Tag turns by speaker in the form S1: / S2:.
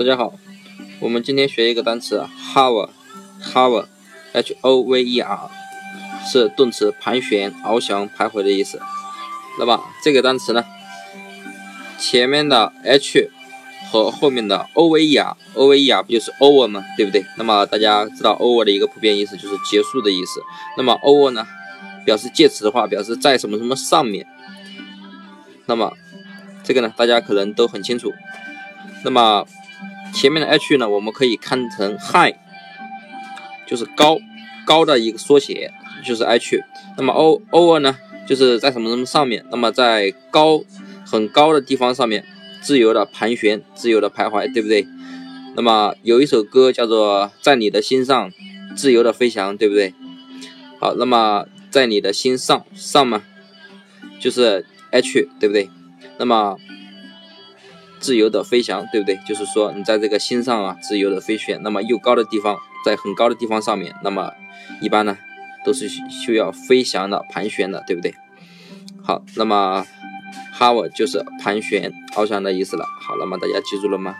S1: 大家好，我们今天学一个单词 hover，hover，h o v e r，是动词盘旋、翱翔、徘徊的意思。那么这个单词呢，前面的 h 和后面的 o v e r，o v e r 不就是 over 吗？对不对？那么大家知道 over 的一个普遍意思就是结束的意思。那么 over 呢，表示介词的话，表示在什么什么上面。那么这个呢，大家可能都很清楚。那么前面的 h 呢，我们可以看成 high，就是高高的一个缩写，就是 h。那么 o over 呢，就是在什么什么上面。那么在高很高的地方上面，自由的盘旋，自由的徘徊，对不对？那么有一首歌叫做《在你的心上自由的飞翔》，对不对？好，那么在你的心上上嘛，就是 h，对不对？那么自由的飞翔，对不对？就是说你在这个心上啊，自由的飞旋。那么又高的地方，在很高的地方上面，那么一般呢都是需要飞翔的、盘旋的，对不对？好，那么 hover 就是盘旋、翱翔的意思了。好，那么大家记住了吗？